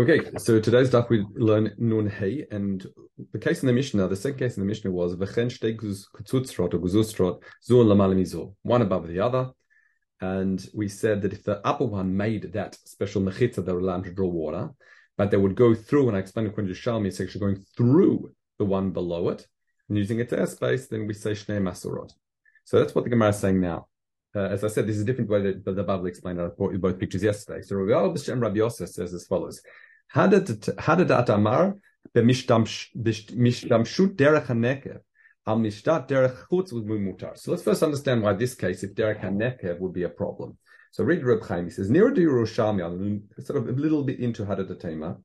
Okay, so today's daf we learn Nun Hey, and the case in the Mishnah, the second case in the Mishnah was V'chen kutzutzrot or lamalim one above the other, and we said that if the upper one made that special mechitza they were allowed to draw water, but they would go through, and I explained according to Shalmi, it's actually going through the one below it, and using its airspace, then we say shnei masurot. So that's what the Gemara is saying now. Uh, as I said, this is a different way that the Bavli explained it. I brought you both pictures yesterday. So Rabbi Rabbi Yosef says as follows: Hadat Amar b'mishtamshut derech hanekev al mishtat derech chutz mutar. So let's first understand why this case, if derech hanekev, would be a problem. So read Reb Chaim. He says, near to Yerushalmi, sort of a little bit into Hadat Tema.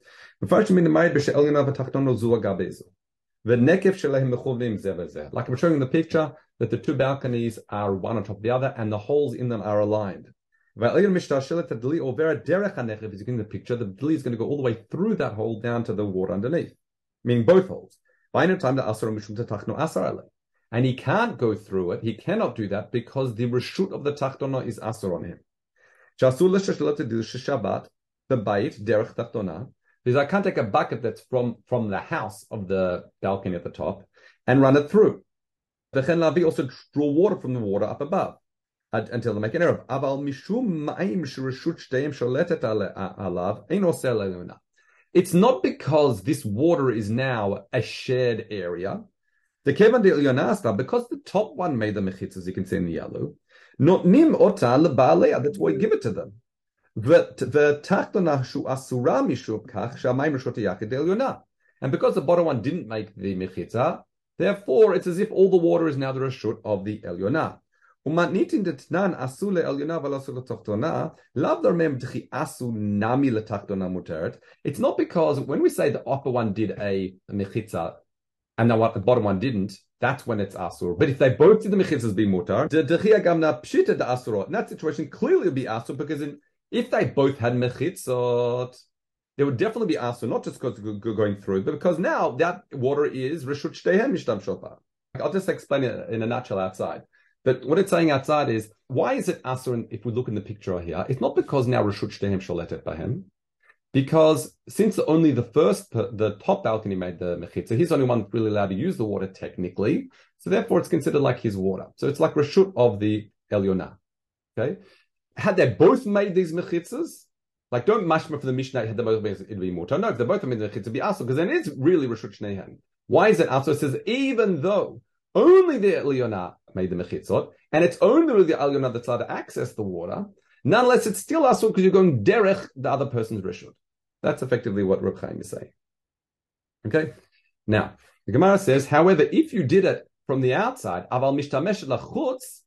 Like I'm showing in the picture, that the two balconies are one on top of the other and the holes in them are aligned. If you in the picture, the dli is going to go all the way through that hole down to the water underneath, meaning both holes. And he can't go through it. He cannot do that because the reshut of the tachtona is asur on him. The bait derech tachtona. Because I can't take a bucket that's from from the house of the balcony at the top and run it through. V'chen lavi also draw water from the water up above until they make an Erev. Aval mishum It's not because this water is now a shared area. The kevan de Yonasta, because the top one made the mechitzas, you can see in the yellow. Not nim ota lebalea. That's why give it to them. The. And because the bottom one didn't make the mechitza, Therefore, it's as if all the water is now the reshut of the Elyonah. ומתניתין דתנן עשו לעליונה ולא עשו לתחתונה, לאו דרמם דכי עשו נמי לתחתונה מותרת. It's not because when we say the upper one did a mechitza and the bottom one didn't, that's when it's asur. But if they both did the mechitzas be mutar, the dechia gamna pshita the asurot. In that situation, clearly it would be asur because in, if they both had mechitzot, there would definitely be asur, not just because going through, but because now that water is reshut shtehem mishtam shopar. I'll just explain it in a nutshell outside. But what it's saying outside is, why is it asur if we look in the picture here? It's not because now reshut shtehem sholetet by him, because since only the first, the top balcony made the mechitza, he's the only one really allowed to use the water technically. So therefore it's considered like his water. So it's like reshut of the Elyonah. Okay. Had they both made these mechitzas, like, don't mashma for the Mishnah had the both it'd be more. No, if they're both in the to be also because then it's really Rishut Shneihan. Why is it also? It says even though only the Eliona made the mechitzot, and it's only the Eliona that's allowed to access the water. Nonetheless, it's still also because you're going derech the other person's rishut. That's effectively what Reb Chaim is saying. Okay. Now the Gemara says, however, if you did it from the outside, aval mishtamesh lachutz,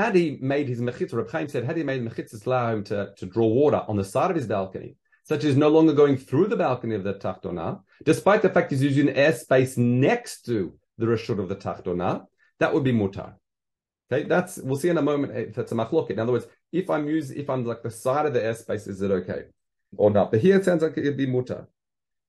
had he made his mechitza, Reb Chaim said, had he made mechitzas allow him to, to draw water on the side of his balcony, such as no longer going through the balcony of the tachtona, despite the fact he's using airspace next to the reshut of the tachtona, that would be mutar. Okay, that's we'll see in a moment if that's a machlokit. In other words, if I'm using if I'm like the side of the airspace, is it okay or not? But here it sounds like it'd be mutar.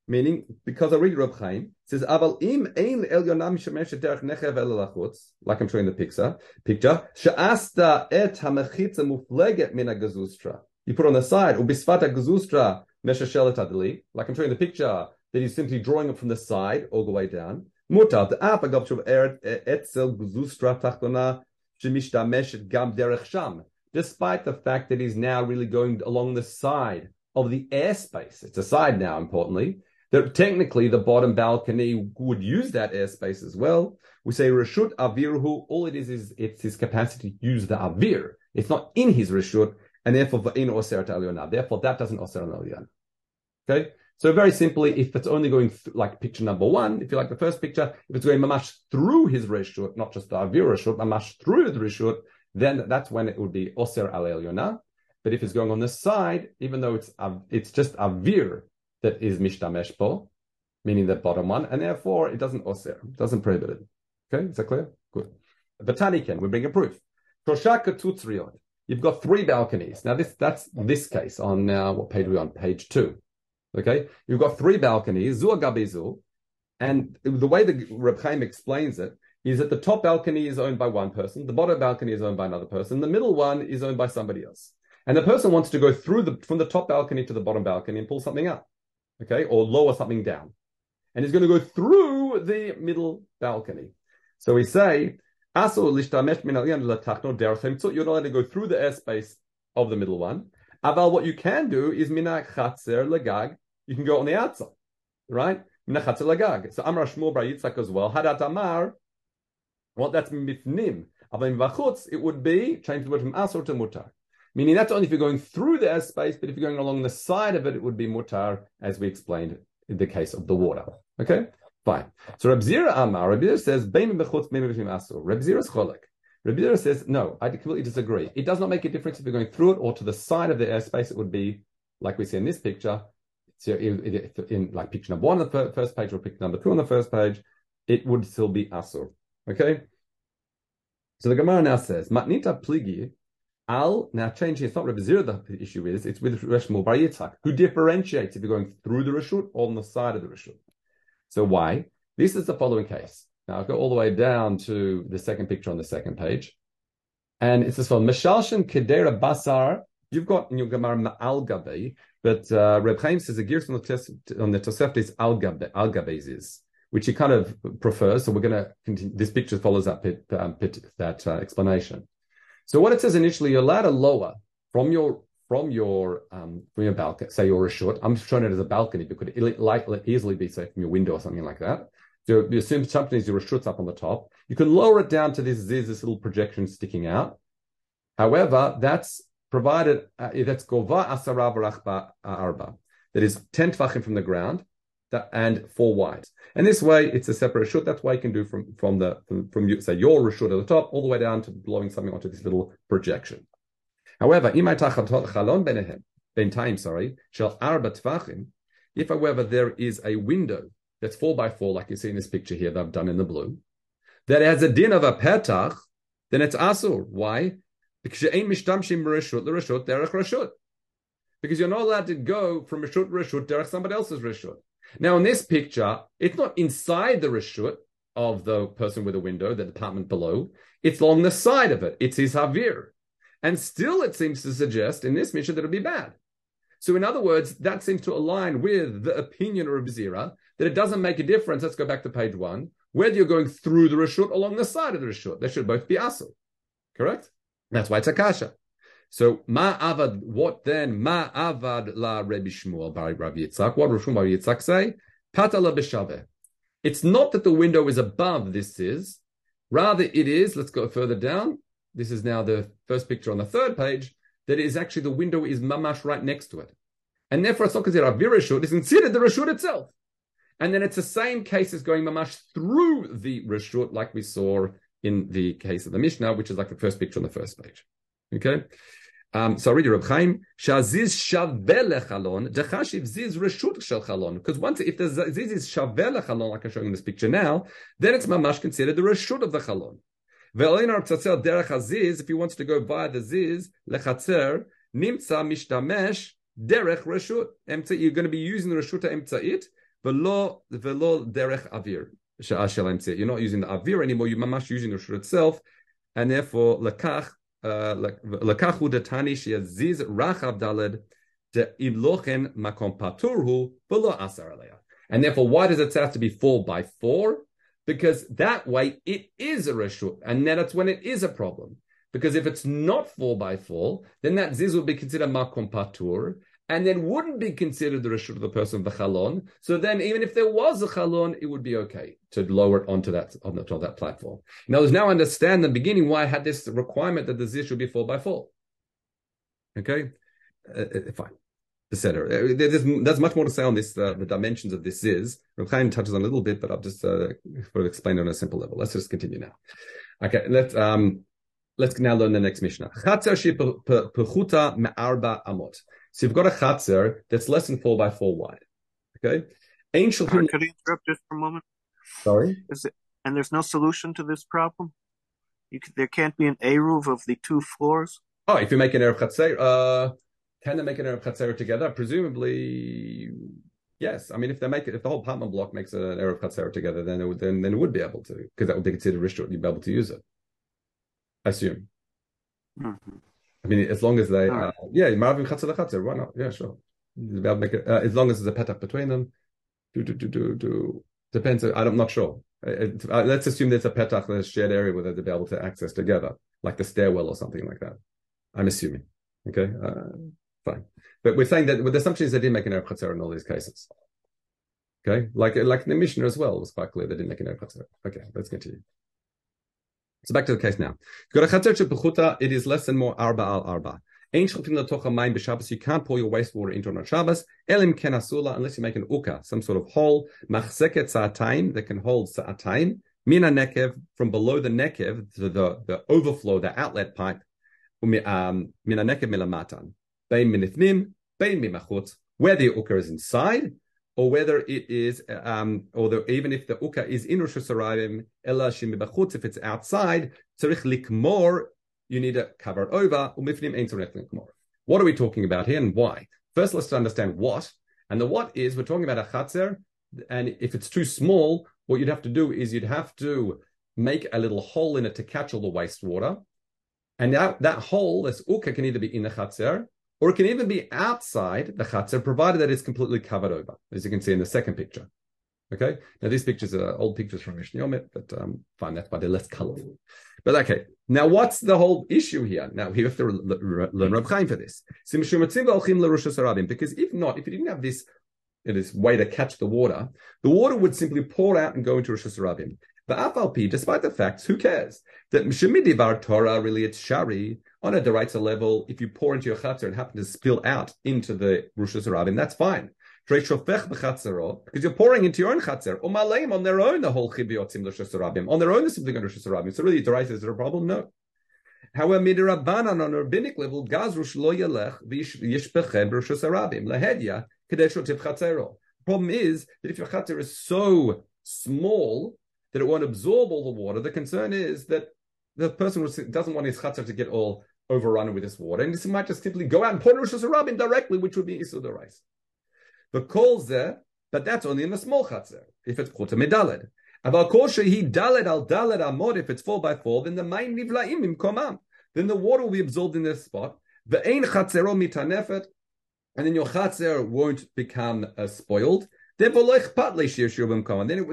Meaning, because I read Reb Chaim, says, Aval im ein elionam shemesh derech nechev el lachutz, like I'm showing the picture, picture, she'asta et hamechitza mufleget min gazustra. You put on the side, ubisfata gazustra meshashelet adli, like I'm showing the picture, that he's simply drawing it from the side all the way down. Mutar, the ap shuv etzel gazustra tachtona shemishtamesh gam derech sham. Despite the fact that he's now really going along the side of the airspace. It's a side now, importantly, that technically the bottom balcony would use that airspace as well. We say Rashut Avirhu, all it is is it's his capacity to use the Avir. It's not in his Rashut, and therefore Va'in Oseret Alyona. Therefore, that doesn't Oser Alyona. Okay? So very simply, if it's only going th- like picture number one, if you like the first picture, if it's going mamash through his reshut, not just the avir reshut, mamash through the reshut, then that's when it would be oser al But if it's going on the side, even though it's it's just avir, that is mishtamesh po, meaning the bottom one, and therefore it doesn't osir, it doesn't prohibit it. Okay, is that clear? Good. Bataniken, we bring a proof. You've got three balconies. Now this that's this case on uh, what page are we on? Page two. Okay, you've got three balconies, zuagabizu, and the way the Reb Chaim explains it is that the top balcony is owned by one person, the bottom balcony is owned by another person, the middle one is owned by somebody else. And the person wants to go through the from the top balcony to the bottom balcony and pull something up. Okay, or lower something down. And he's going to go through the middle balcony. So we say, you're not allowed to go through the airspace of the middle one. Aval, what you can do is minak chatzer legag. You can go on the outside, right? Minak chatzer legag. So Amar Shmuel Bar Yitzchak as well. Hadat Amar. Well, that's mifnim. Aval vachutz, it would be change the word from asur to mutar. Meaning that's only if you're going through the airspace, but if you're going along the side of it, it would be mutar, as we explained in the case of the water. Okay, fine. So Reb Zira Amar, Reb Zira says, Beim bechutz, beim asur. Reb Zira is cholek. Rabbi says, no, I completely disagree. It does not make a difference if you're going through it or to the side of the airspace. It would be, like we see in this picture, so in, in like picture number one on the first page or picture number two on the first page, it would still be asur. Okay? So the Gemara now says, Matnita pligi, al, now changing, it's not Rabbi Zira the issue is, it's with Reshmul Bar Yitzhak, who differentiates if you're going through the Rishut or on the side of the Rishut. So why? This is the following case. Now I'll go all the way down to the second picture on the second page. And it's this one, Meshalshin Kedera Basar. You've got in your Gemara Ma'al Gabe, but uh, Reb Chaim says the gears on the, on the Tosefta is Al Gabe, is, which he kind of prefers. So we're going to continue. This picture follows pit, um, that uh, explanation. So what it says initially, you're allowed to lower from your from your um, from your balcony. Say you're a short. I'm showing it as a balcony because it might easily be say from your window or something like that. So the assumption is your reshut's up on the top. You can lower it down to this ziz, this little projection sticking out. However, that's provided uh, that's gova asara barachba arba. That is ten tvachim from the ground and four wide. And this way, it's a separate reshut. That's why you can do from from the from, from say your reshut at the top all the way down to blowing something onto this little projection. However, time sorry shall arba tvachim. If however there is a window that's four by four, like you see in this picture here that I've done in the blue, that has a din of a petach, then it's asur. Why? Because you're not allowed to go from reshut reshut derech somebody else's reshut. Now in this picture, it's not inside the reshut of the person with a window, the apartment below. It's along the side of it. It's his havir. And still it seems to suggest in this mission that it'll be bad. So in other words, that seems to align with the opinion of Zira that it doesn't make a difference. Let's go back to page one. Whether you're going through the reshut along the side of the reshut, they should both be asur. Correct? That's why it's a kasha. So ma avad, what then? Ma avad la Rebbe Shmuel bar Rabbi Yitzchak. What Shmuel bar Yitzchak say? Patala b'shaveh. It's not that the window is above this is, rather it is, let's go further down. This is now the first picture on the third page, that is actually the window is mamash right next to it. And therefore it's not considered a virashut, it's considered the reshut itself. And then it's the same case as going mamash through the reshut, like we saw in the case of the Mishnah, which is like the first picture on the first page. Okay. Um, so I read Reb Chaim, Shaziz shaveh lechalon, dechashiv ziz reshut shel chalon. Because once, if the ziz is shaveh lechalon, like I'm showing in this picture now, then it's mamash considered the reshut of the chalon. Ve'olinar tzatzil derech haziz, if he wants to go via the ziz, lechatzer, nimtza mishtamesh derech reshut. You're going to be using the reshut emtzait, Velo velo derech avir. You're not using the avir anymore. You're mamash using the shur itself, and therefore lekach daled de imlochen makom paturhu velo asar aleya. And therefore, why does it have to be four by four? Because that way it is a reshut, and then that's when it is a problem. Because if it's not four by four, then that ziz will be considered makom patur, and then wouldn't be considered the reshut of the person of the chalon. So then, even if there was a chalon, it would be okay to lower it onto that on the, that platform. Now, there's now understand the beginning why I had this requirement that the ziz should be four by four. Okay, uh, uh fine. Etc. Uh, there's, much more to say on this, uh, the dimensions of this is. Reb touches on a little bit, but I'll just uh, explain it on a simple level. Let's just continue now. Okay, let's um, let's now learn the next Mishnah. amot. So you've got a chatzer that's less than four by four wide. Okay. Ancient. Could I interrupt just for a moment? Sorry. Is it, and there's no solution to this problem. Could, there can't be an eruv of the two floors. Oh, if you make an eruv chatzer, uh, can they make an eruv chatzer together? Presumably, yes. I mean, if they make it, if the whole apartment block makes an eruv chatzer together, then it would, then, then it would be able to, because that would be considered rishut. You'd be able to use it. I assume. Mm-hmm. I mean, as long as they, uh, yeah, Maravim Chatzar Chatzar, why not? Yeah, sure. uh, as long as there's a petach between them. Do do do do do. Depends. I'm not sure. Uh, uh, let's assume there's a petach, there's a shared area where they'll be able to access together, like the stairwell or something like that. I'm assuming. Okay, uh, fine. But we're saying that with the assumption is they didn't make an Erev in all these cases. Okay, like like the Mishnah as well was quite clear they didn't make an Erev Okay, let's continue. So back to the case now. It is less than more arba al arba. You can't pour your wastewater into on Shabbos. Elim ken unless you make an uka, some sort of hole. Machzeket sa'atayim that can hold sa'atayim. Mina nekev from below the nekev, the, the, the overflow, the outlet pipe. Um, mina nekev milamatan. Bein minifnim, bein mimachutz. Whether the uka is inside or whether it is, um, or even if the uka is in Rosh Hashanah, if it's outside, tzarich likmor you need to cover it over. What are we talking about here and why? First, let's understand what. And the what is we're talking about a chatzer, and if it's too small, what you'd have to do is you'd have to make a little hole in it to catch all the wastewater. And that, that hole, this uka, can either be in the chatzer or it can even be outside the chatzer, provided that it's completely covered over, as you can see in the second picture. Okay, now these pictures are old pictures from Mishnah but um, fine, that's why they're less colorful. But okay, now what's the whole issue here? Now we have to learn Rab Chaim for this. Because if not, if you didn't have this this way to catch the water, the water would simply pour out and go into Rosh Hashanah. The Afalpi, despite the facts, who cares? That Shemidivar Torah really it's Shari on a Deraita level. If you pour into your chatzar and happen to spill out into the Rosh Hashanah, that's fine because you're pouring into your own chatzer. Umaleim on their own the whole chibiotzim l'shasarabim. On their own they're on going to. So really, Doraisa is there a problem? No. However, midrabanan on a rabbinic level, gazrush lo yelech v'yishpechem b'shasarabim lahedya kadesho tiv chatzero. Problem is that if your chatzer is so small that it won't absorb all the water, the concern is that the person doesn't want his chatzer to get all overrun with this water, and this might just simply go out and pour Rosh Hashanah directly, which would be Isur rice. But calls there, but that's only in the small chatzar, if it's pchuta medaled. About kol shehi daled al daled amod, if it's four by four, then the main nivlaim im komam. Then the water will be absorbed in this spot. The ein chatzero mitanefet, and then your chatzer won't become uh, spoiled. Then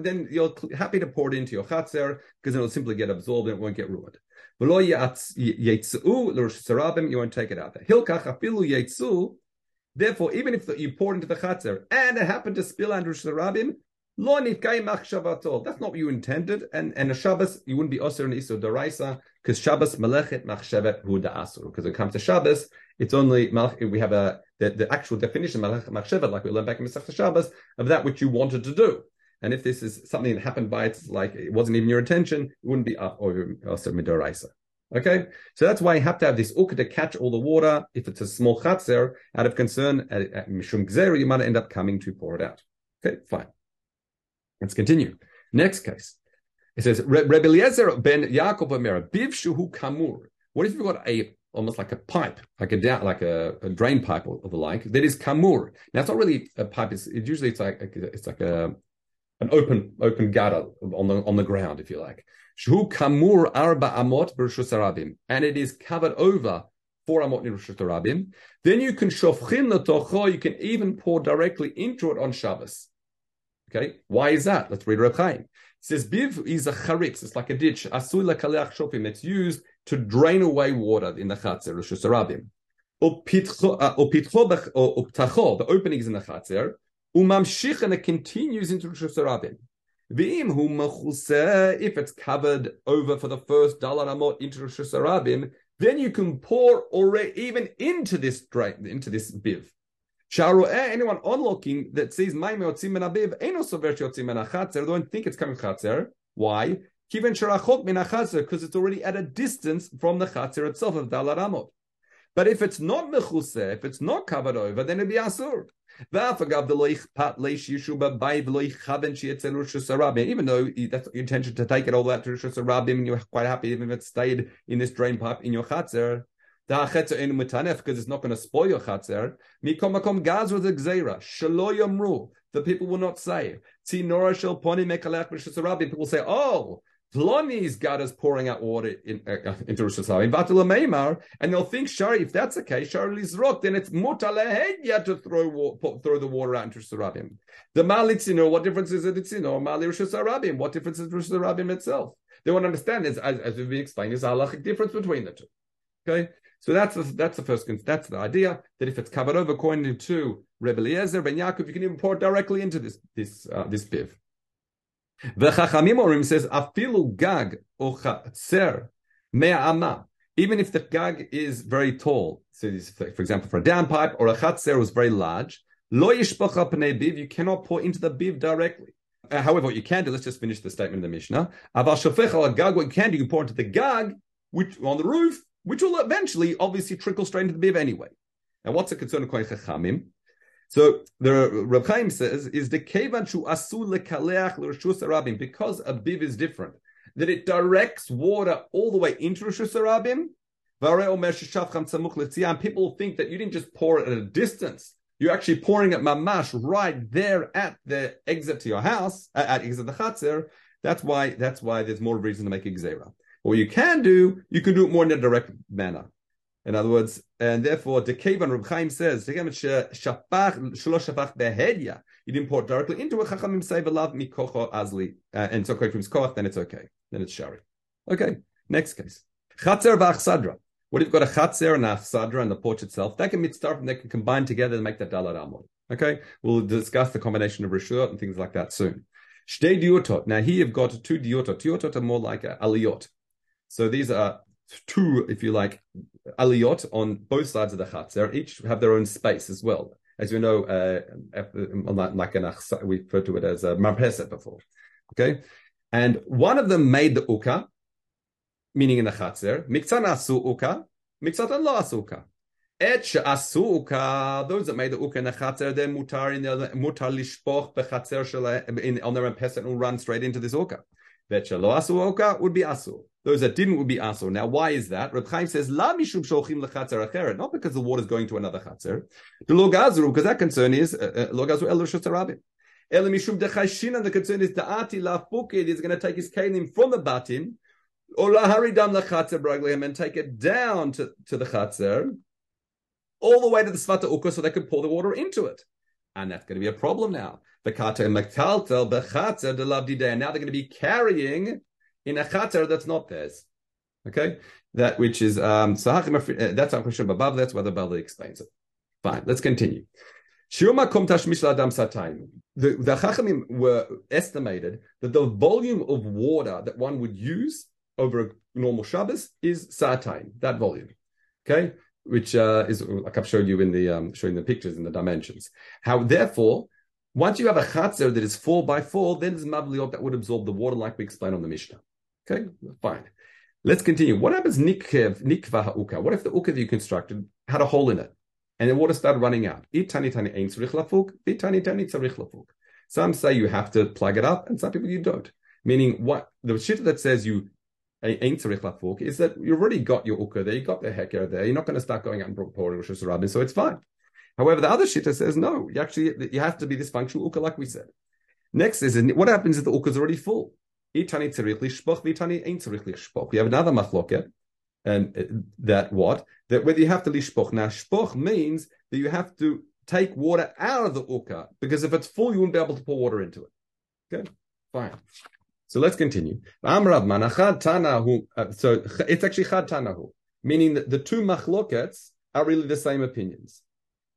then you're happy to pour it into your chatzer because it will simply get absorbed and it won't get ruined. You won't take it out there. Therefore, even if you pour into the chatzar and it happened to spill under Rabim, lo. That's not what you intended. And and a Shabbos, you wouldn't be osir in Isur Daraisa because Shabbos melechet machshevet hu asur. Because when it comes to Shabbos, it's only we have a the, the actual definition like we learned back in Masechta Shabbos, of that which you wanted to do. And if this is something that happened by it's like it wasn't even your intention, it wouldn't be up or osir midoraisa. Okay, so that's why you have to have this uka to catch all the water. If it's a small chatzer, out of concern, at mishum gzeru, you might end up coming to pour it out. Okay, fine. Let's continue. Next case. It says Rebbe Eliezer ben Yaakov Amera biv shuhu kamur. What if you've got a almost like a pipe, like a down, like a, a, drain pipe or, or, the like that is kamur? Now it's not really a pipe. It's it usually it's like it's like a an open open gutter on the on the ground, if you like. Shu kamur arba amot b'rishus and it is covered over four amot harabim. Then you can shofchin letocho. You can even pour directly into it on Shabbos. Okay, why is that? Let's read Reb Chaim. It says biv is a charitz. It's like a ditch. Asui lekaleach shofim. It's used to drain away water in the chatzer uh, uptacho, the openings in the chatzer. Umamshich, and it continues into rishus harabim. If it's covered over for the first dalar amot into Rosh Hashanah, then you can pour already even into this drain, into this biv. Anyone unlocking that sees Maime Yotzim Ben Abiv, ain't also Yotzim Ben don't think it's coming Chatzer. Why? Kiven Sharachot Min because it's already at a distance from the Chatzer itself of Dalar Amot. But if it's not mechuse, if it's not covered over, then it'd be asur. Even though that's your intention to take it all that to Rosh Hashanah, and you're quite happy even if it stayed in this drain pipe in your chatzer, because it's not going to spoil your chatzer. The people will not say. People say, oh, Plony's God is pouring out water in, uh, into Rosh Hashanah. And they'll think, Shari, if that's the case, Shari Lizrok, then it's mutalehedya to throw throw the water out into Rosh Hashanah. The Malitzino, what difference is it? It's you know Mali Rosh Hashanah. What difference is Rosh Hashanah itself? They want to understand is as, as we've been explaining, is a halachic difference between the two. Okay, so that's the, that's the first that's the idea that if it's covered over according to Rebbe Eliezer Ben Yaakov, you can even pour directly into this this uh, this biv. The Chachamim Orim says afilu gag or chatzer me'ama. Even if the gag is very tall, so this, for example, for a downpipe or a chatzer was very large, lo yishpacha pnei biv, you cannot pour into the biv directly. Uh, however, what you can do, let's just finish the statement in the Mishnah. Aval shofech al gag, what you can do, you pour into the gag, which on the roof, which will eventually obviously trickle straight into the biv anyway. And what's the concern of Kohen Chachamim? So the Reb Chaim says is the kevan shu asu lekaleach l'rishus because a biv is different that it directs water all the way into rishus arabim. People think that you didn't just pour it at a distance. You're actually pouring it mamash right there at the exit to your house, at exit the chatzir. That's why. That's why there's more reason to make a gzera. What you can do, you can do it more in a direct manner. In other words, and therefore, the Kevan Reb Chaim says, you didn't pour directly into a Chachamim say mikocho azli, uh, and so from koach, then it's okay. Then it's shari. Okay, next case. Chatzer v'achsadra. What if you've got a chatzer and a achsadra and the porch itself? That can start and they can combine together and make that dalar amod. Okay, we'll discuss the combination of rishut and things like that soon. Shtei diutot. Now here you've got two diutot. Diutot are more like aliyot. So these are two, if you like, aliyot on both sides of the chatzer. Each have their own space as well. As you know, uh, like an we refer to it as a marpeset before. Okay, and one of them made the uka, meaning in the chatzer. Miktzan asu uka, miktzatan lo asu uka. Et she'asu uka, those that made the uka in the chatzer, they're mutar in the mutar lishpoch bechatzer on their marpeset and run straight into this uka. Bet she'lo asu uka would be asu. Those that didn't would be asur. Now, why is that? Reb Chaim says, La mishum shochim lechatzer acheret. Not because the water is going to another chatzer. The logazru, because that concern is, uh, uh logazru el rabim. El mishum dechayshin, and the concern is, da'ati la fukid is going to take his kalim from the batim, or la haridam lechatzer and take it down to, to the chatzer, all the way to the svata uka so they could pour the water into it. And that's going to be a problem now. The kata mektaltel bechatzer de lavdideh. Now they're going to be carrying in a chater that's not theirs. Okay, that which is um uh, that's our question above. That's what the Bavli explains it. Fine, let's continue. The, the Chachamim were estimated that the volume of water that one would use over a normal Shabbos is Sa'atayim, that volume. Okay, which uh, is like I've showed you in the um, showing the pictures in the dimensions. How therefore, once you have a chatzer that is four by four, then there's mabliot that would absorb the water, like we explained on the Mishnah. Okay, fine. Let's continue. What happens nikkev, uh, nikva ha'uka? What if the uka that you constructed had a hole in it and the water started running out? Itani tani ein tzarich lafuk, itani tani tzarich lafuk. Some say you have to plug it up, and some people you don't. Meaning, what the shit that says you eh, ain't tzarich lafuk is that you've already got your uka there, you got the hecker there. You're not going to start going out and pouring Rosh Hashanah, so it's fine. However, the other shita says no. You actually you have to be this functional uka, like we said. Next is what happens if the uka is already full? We have another machloket, and uh, that what that whether you have to lishpoch. Now shpoch means that you have to take water out of the uka because if it's full, you won't be able to pour water into it. Okay, fine. So let's continue. Uh, so it's actually chad tanahu, meaning that the two machlokets are really the same opinions.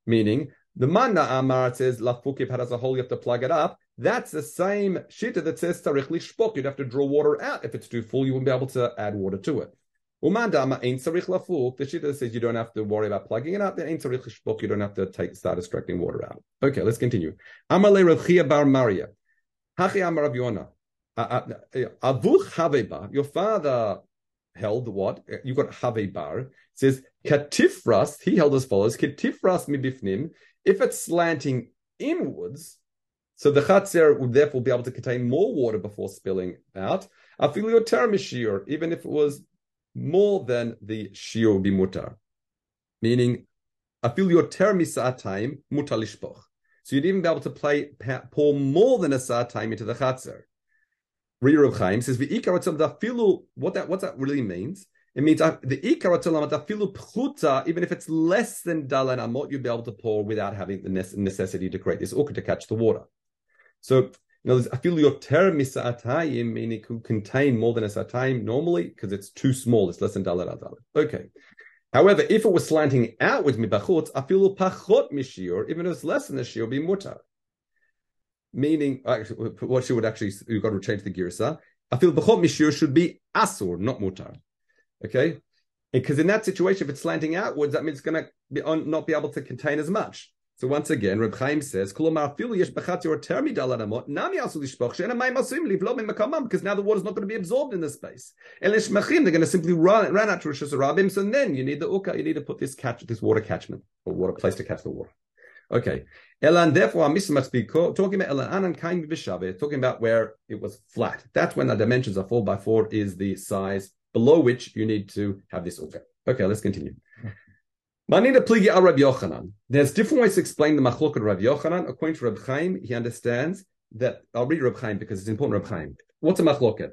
Meaning the manna amar says lafukif had as a hole, you have to plug it up. That's the same shita that says tarich lishpok. You'd have to draw water out. If it's too full, you wouldn't be able to add water to it. Umandama ain't sarich lafuk. The shita that says you don't have to worry about plugging it out. The ain't sarich lishpok. You don't have to take start extracting water out. Okay, let's continue. Amale Rav bar Maria. Hachi Amar Rav Yonah. Avuch Haveba. Your father held what? You got Havebar. Says Katifras. He held as follows: Katifras mibifnim. If it's slanting inwards, so the chatzir would therefore be able to contain more water before spilling out. Afilioter even if it was more than the shiur would be mutar. Meaning, afilioter misa'atayim mutar lishpoch. So you'd even be able to play, pour more than a sa'atayim into the chatzir. Reader of Chaim says, "V'ikar What that what that really means? It means uh, the ikar dafilu pchuta, even if it's less than dalan amot, you'll be able to pour without having the necessity to create this ukah to catch the water. So you know, there's afilu yoter misatayim, meaning it could contain more than a satayim normally because it's too small. It's less than dalan dalan. Okay. However, if it was slanting outwards mibachutz, afilu pachot mishiur, even if it's less than a shiur, be mutar. Meaning, actually, what she would actually, you've got to change the girsa. Afilu pachot mishiur should be asur, not mutar. Okay, because in that situation, if it's slanting outwards, that means it's going to not be able to contain as much. So once again, Reb Chaim says, because now the water is not going to be absorbed in this space. They're going to simply run, run out to Rosh Hashanah. So then you need the uka, you need to put this catch, this water catchment or water place to catch the water. Okay. Elan, therefore, our must be talking about Elan Anan Kaim talking about where it was flat. That's when the dimensions of four by four is the size below which you need to have this uka. Okay, let's continue. There's different ways to explain the machlok of Rabbi Yochanan. According to Rabbi Chaim, he understands that I'll read Rabbi Chaim because it's important. Rabbi Chaim, what's a machloket?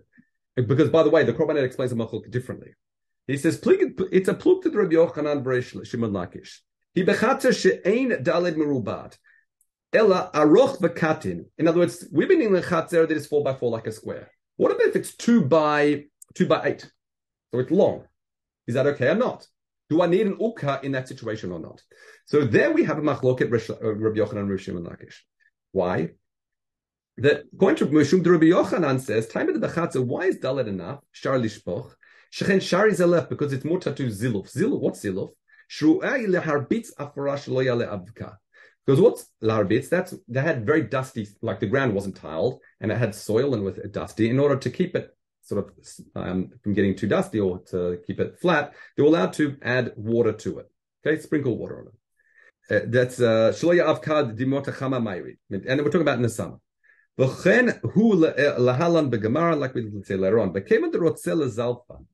Because by the way, the Korbanet explains a machlok differently. He says it's a pluk to Rabbi Yochanan b'reish Shimon Lakish. He bechatzer she'ein daled merubat. Ella aroch v'katin. In other words, we've been in the chatzer that is four by four like a square. What about if it's two by two by eight? So it's long. Is that okay or not? Do I need an uka in that situation or not? So there we have a machloket uh, Rabbi Yochanan Rishim and Lakish. Why? The point of Mushum the Rabbi Yochanan says, time of the bechatza, why is dalet enough? Shar lishpoch. Shechen shari zelef, because it's muta to ziluf. Ziluf, what's ziluf? Shru'ai leharbitz afarash lo yale avka. Because what's larbitz? That's they had very dusty, like the ground wasn't tiled and it had soil and was dusty. In order to keep it sort of um, from getting too dusty or to keep it flat, they're allowed to add water to it. Okay, sprinkle water on it. Uh, that's uh, shloya avkad dimotachama mayri, and we're talking about in the summer. V'chen hu lahalan begamara, like we say later on. Bekema derotzel zalfa,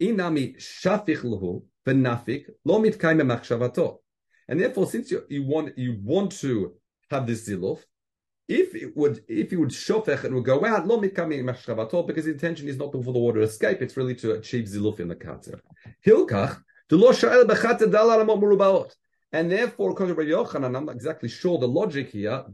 inami shafich lahu v'nafik lo mitkayme machshavato. And therefore, since you, you want you want to have this ziluf, if it would, if you would shofech, it would go out, lo mashchavato, because the intention is not to for the water to escape, it's really to achieve ziluf in the katzer. Hilkach, lo sha'el bechatzer dalar murubaot. And therefore, according to Rabbi Yochanan, I'm not exactly sure the logic here,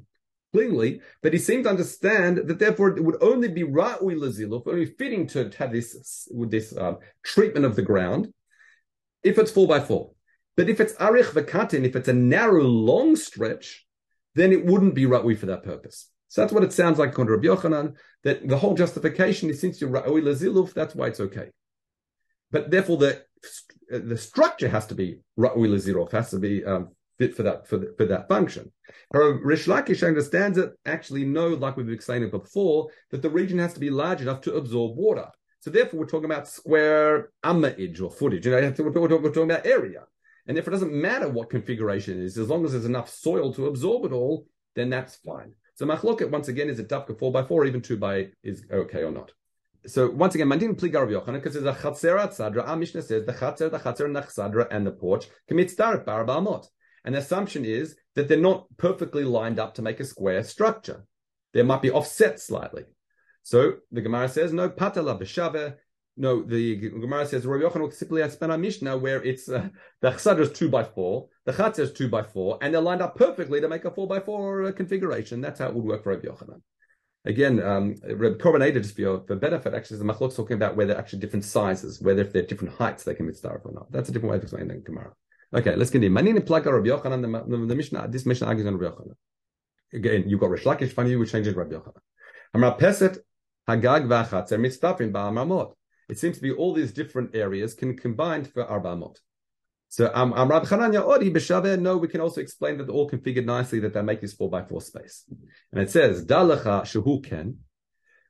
cleanly, but he seemed to understand that therefore it would only be ra'ui laziluf, only fitting to have this, with this um, treatment of the ground, if it's four by four. But if it's arich v'katin, if it's a narrow, long stretch, then it wouldn't be Ra'ui for that purpose. So that's what it sounds like on Rabbi Yochanan, that the whole justification is since you're Ra'ui Laziluf, that's why it's okay. But therefore, the the structure has to be Ra'ui Laziluf, has to be um, fit for that for, the, for that function. However, Rish Lakish understands it actually no, like we've explained it before, that the region has to be large enough to absorb water. So therefore, we're talking about square ammaage or footage. You know, we're talking about area. And if it doesn't matter what configuration it is, as long as there's enough soil to absorb it all, then that's fine. So machloket once again is a dafka four by four, even two by is okay or not. So once again, mandin pli of Yochanan because there's a chatzer tzadra. Our Mishnah says the chatzer, the chatzer, and the and the porch commit starit barabamot. And the assumption is that they're not perfectly lined up to make a square structure. They might be offset slightly. So the Gemara says no patala b'shaveh no, the Gemara says Rabbi Yochanan simply has spent a Mishnah where it's uh, the chsadra is two by four, the chatzah is two by four, and they're lined up perfectly to make a four by four uh, configuration. That's how it would work for Rabbi Yochanan. Again, um, Korban just for, for benefit, actually, the Machlok's talking about whether actually different sizes, whether if they're different heights, they can be starved or not. That's a different way of explaining the Gemara. Okay, let's continue. Manini plaka Rabbi Yochanan, the, the, the Mishnah, this Mishnah argues on Rabbi Yochanan. Again, you've got Rish Lakish, funny, which changes Rabbi Yochanan. Amra Peset, Hagag v'achatzer mitztafin ba'amamot. It seems to be all these different areas can combine for Arba'amot. So um, um Rabbi Chananya Odi B'Shaveh, no, we can also explain that they're all configured nicely that they make this four by four space. And it says, Dalacha Shehu Ken.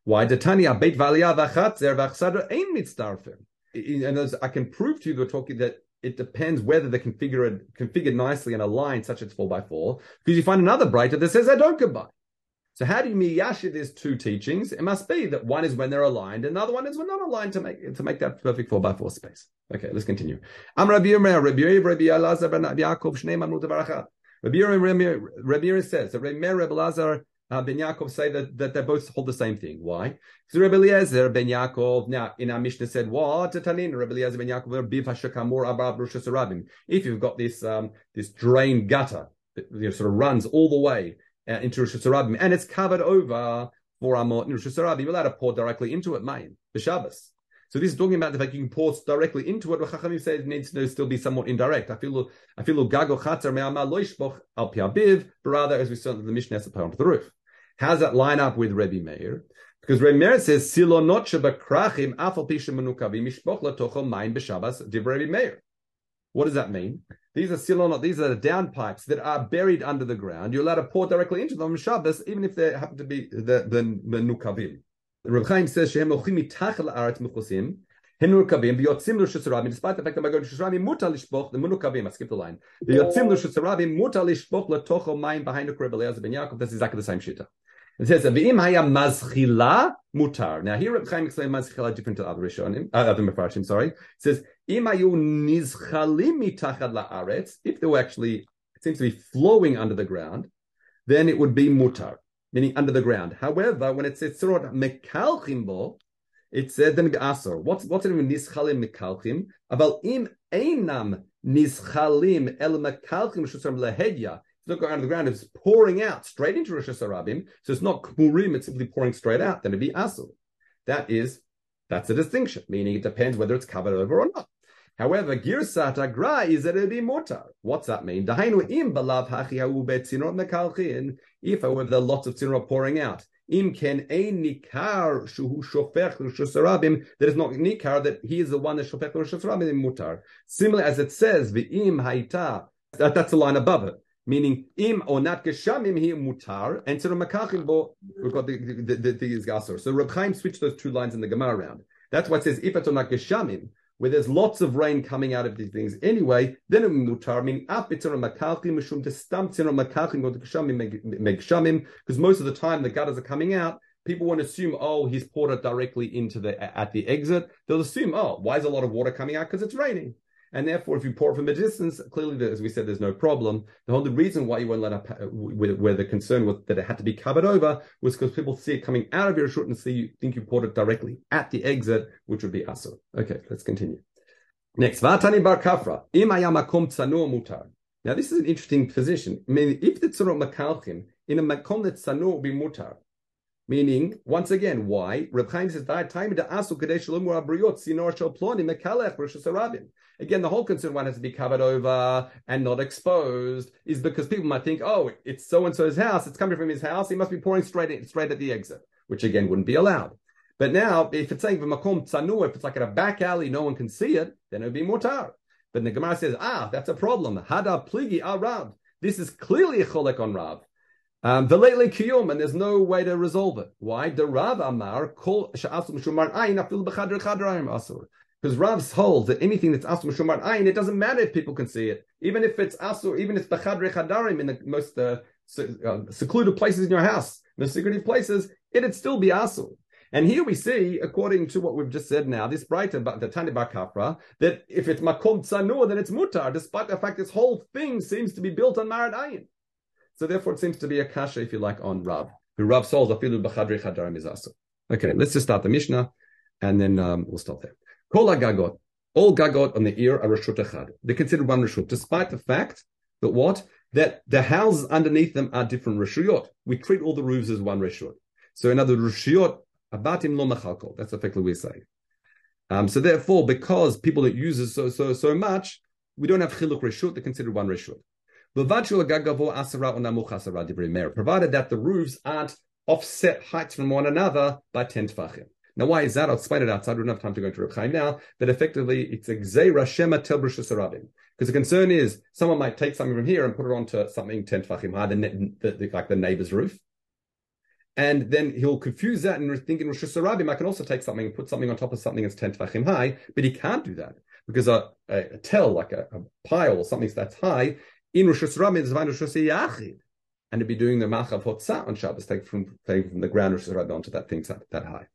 Why Datania Beit Valia Vachatzer Vachsadra Ein Mitzdarfim. And as I can prove to you, they're talking that it depends whether they're configured configured nicely and aligned such as four by four. Because you find another brighter that says they don't combine. So how do you miyasha these two teachings? It must be that one is when they're aligned, and the other one is when not aligned to make to make that perfect four by four space. Okay, let's continue. Am Rabbi Yirmeh, Rabbi Yirmeh, Rabbi Elazar, ben Yaakov, Shnei Mamnu Tavarachat. Rabbi Rabbi Yirmeh says that Rabbi Rabbi Elazar uh, Ben Yaakov say that, that they both hold the same thing. Why? Because Rebbe Eliezer Ben Yaakov, now in our Mishnah said, what? Tanin, Rebbe Eliezer Ben Yaakov, If you've got this, um, this drain gutter that you know, sort of runs all the way uh, into Rosh Hashanah, and it's covered over for Amot in Rosh Hashanah, you're allowed to pour directly into it, main, the Shabbos. So this is talking about the fact you can pour directly into it. Chachamim says it needs to still be somewhat indirect. I feel I feel gago chatzar me'ama loishboch al piabiv, but rather as we saw the Mishnah has onto the roof. How does that line up with Rebbe Meir? Because Rebbe Meir says silonot shebakrachim afal pisha menukavim mishboch latocho main b'shabbos div Rebbe Meir. What does that mean? These are silonot, these are the downpipes that are buried under the ground. You're allowed to pour directly into them on Shabbos, even if they happen to be the, Nukavim. the. Reb Chaim says shehem ochim mitach la'aretz mechusim, Hinurkavim, v'yotzim l'shusarabim, despite the fact that by going to muta lishboch, the munukavim, I skipped the line. V'yotzim l'shusarabim, muta lishboch l'tocho mayim behind the Rebbe Eliezer ben Yaakov, that's exactly the same shita. It says, "V'im haya mazchila mutar." Now here, Reb Chaim explains mazchila different to other Rishonim, uh, other Mefarshim. Sorry, it says, "Im hayu nizchalim mitachad la'aretz." If they were actually, it seems to be flowing under the ground, then it would be mutar, meaning under the ground. However, when it says tzorot mekalchim bo, it said then asor. What's what's it mean? Nizchalim mekalchim. About im einam nizchalim el mekalchim shusam lehedya going under the ground, it's pouring out straight into Rosh Hashanah. So it's not kmurim, it's simply pouring straight out. Then it'd be asul. That is, that's a distinction, meaning it depends whether it's covered over or not. However, girsat agra is that it'd be mortar. What's that mean? Dahainu im balav hachi. If, however, there are lots of tzinor pouring out. Im ken ein nikar shuhu shofech l'shusarabim. That is not nikar, that he is the one that shofech l'shusarabim in mutar. Similar as it says, the im haita. That, that's the line above it meaning im or not geshamim he mutar, and so makachim bo ah. we've got the the, the, the, the So Reb Chaim switched those two lines in the Gemara around. That's why it says if it's not geshamim, where there's lots of rain coming out of these things anyway, then it mutar, meaning up it's on makachim mishum to stamp tzir makachim go to geshamim megshamim, because most of the time the gutters are coming out. People won't assume, oh, he's poured it directly into the at the exit. They'll assume, oh, why is a lot of water coming out? Because it's raining. And therefore, if you pour from a distance, clearly, as we said, there's no problem. The only reason why you weren't let up, where the concern was that it had to be covered over, was because people see it coming out of your shut and see you think you poured it directly at the exit, which would be asur. Okay, let's continue. Next, Vatani bar kafra, imayamakum tsanur mutar. Now, this is an interesting position. I mean, if the tzorot makalchim in a makom that tsanur will be mutar, Meaning, once again, why? Reb Chaim says, that time to asu sinor Again, the whole concern one has to be covered over and not exposed is because people might think, oh, it's so and so's house, it's coming from his house, he must be pouring straight in, straight at the exit, which again wouldn't be allowed. But now, if it's saying v'makom tzanu, if it's like at a back alley, no one can see it, then it would be mutar. But the Gemara says, ah, that's a problem. Hada pligi arab. This is clearly a cholek on Rav. Um, and there's no way to resolve it. Why? The Rav Amar asur. Because Rav holds that anything that's asur shumar ayin, it doesn't matter if people can see it, even if it's asur, even if it's b'chadr chadarim in the most uh, uh, secluded places in your house, the secretive places, it'd still be asur. And here we see, according to what we've just said now, this brighter, about the Tani Bakafra, that if it's makom tzanur, then it's mutar, despite the fact this whole thing seems to be built on marad ayin. So therefore, it seems to be a kasha, if you like, on Rav. Who Rav solves afilu b'chadri chadarim is Okay, let's just start the Mishnah, and then um, we'll stop there. Kol gagot, all gagot on the ear are reshut echad. They're considered one reshut, despite the fact that what that the houses underneath them are different reshuyot. We treat all the roofs as one reshut. So in other reshuyot, abatim lo mechalkol. That's effectively what we're saying. Um, so therefore, because people that use it so so so much, we don't have chiluk reshut. They're considered one reshut provided that the roofs aren't offset heights from one another by 10 tfachim. Now, why is that? I'll explain it outside. We don't have time to go into Reb Chaim now, but effectively, it's a gzeira shema tel Because the concern is someone might take something from here and put it onto something 10 tfachim high, the, the, like the neighbor's roof. And then he'll confuse that and think in Rosh I can also take something and put something on top of something that's 10 tfachim high, but he can't do that because a, a, a tell, like a, a pile or something that's high, in Rosh Hashanah Rosh Yachid, and to be doing the Machav Hotzah on Shabbos, take from, take from the ground Rosh Hashanah onto that thing that, high.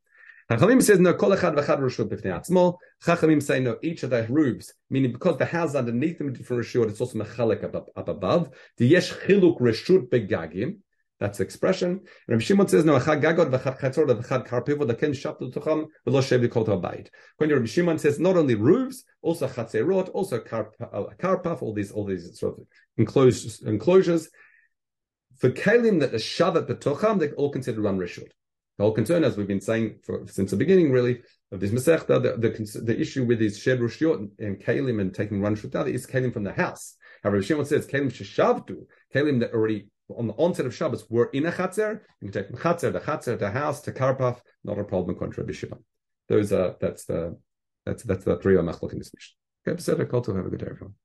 Chachamim says no. Kol echad v'chad rishut b'fnei atzmo. Chachamim say no. Each of the roofs, meaning because the house underneath them different rishut, it's also mechalek up, up above. The yesh chiluk rishut begagim. That's the expression. And Rabbi Shimon says, no, echad gagod v'chad chatzor v'chad karpivo l'ken shaptu tocham v'lo shevi kol bayit. When Rabbi Shimon says not only roofs, also chatzerot, also karpaf, uh, all these all these sort of enclosures, enclosures. For kalim that are shavat betocham, they're all considered run rishut. The whole concern, as we've been saying for, since the beginning, really, of this Masechta, the, the, the, issue with these shed rishut and kalim and taking run rishut is kalim from the house. However, Shimon says kalim sheshavtu, kalim that already on the onset of Shabbos were in a chatzer. You can take from chatzer to chatzer to house to karpaf, not a problem. Contra Shimon. Those are that's the that's that's the three of machlok in this mishnah. Okay, Beseder, Kol have a good day, everyone.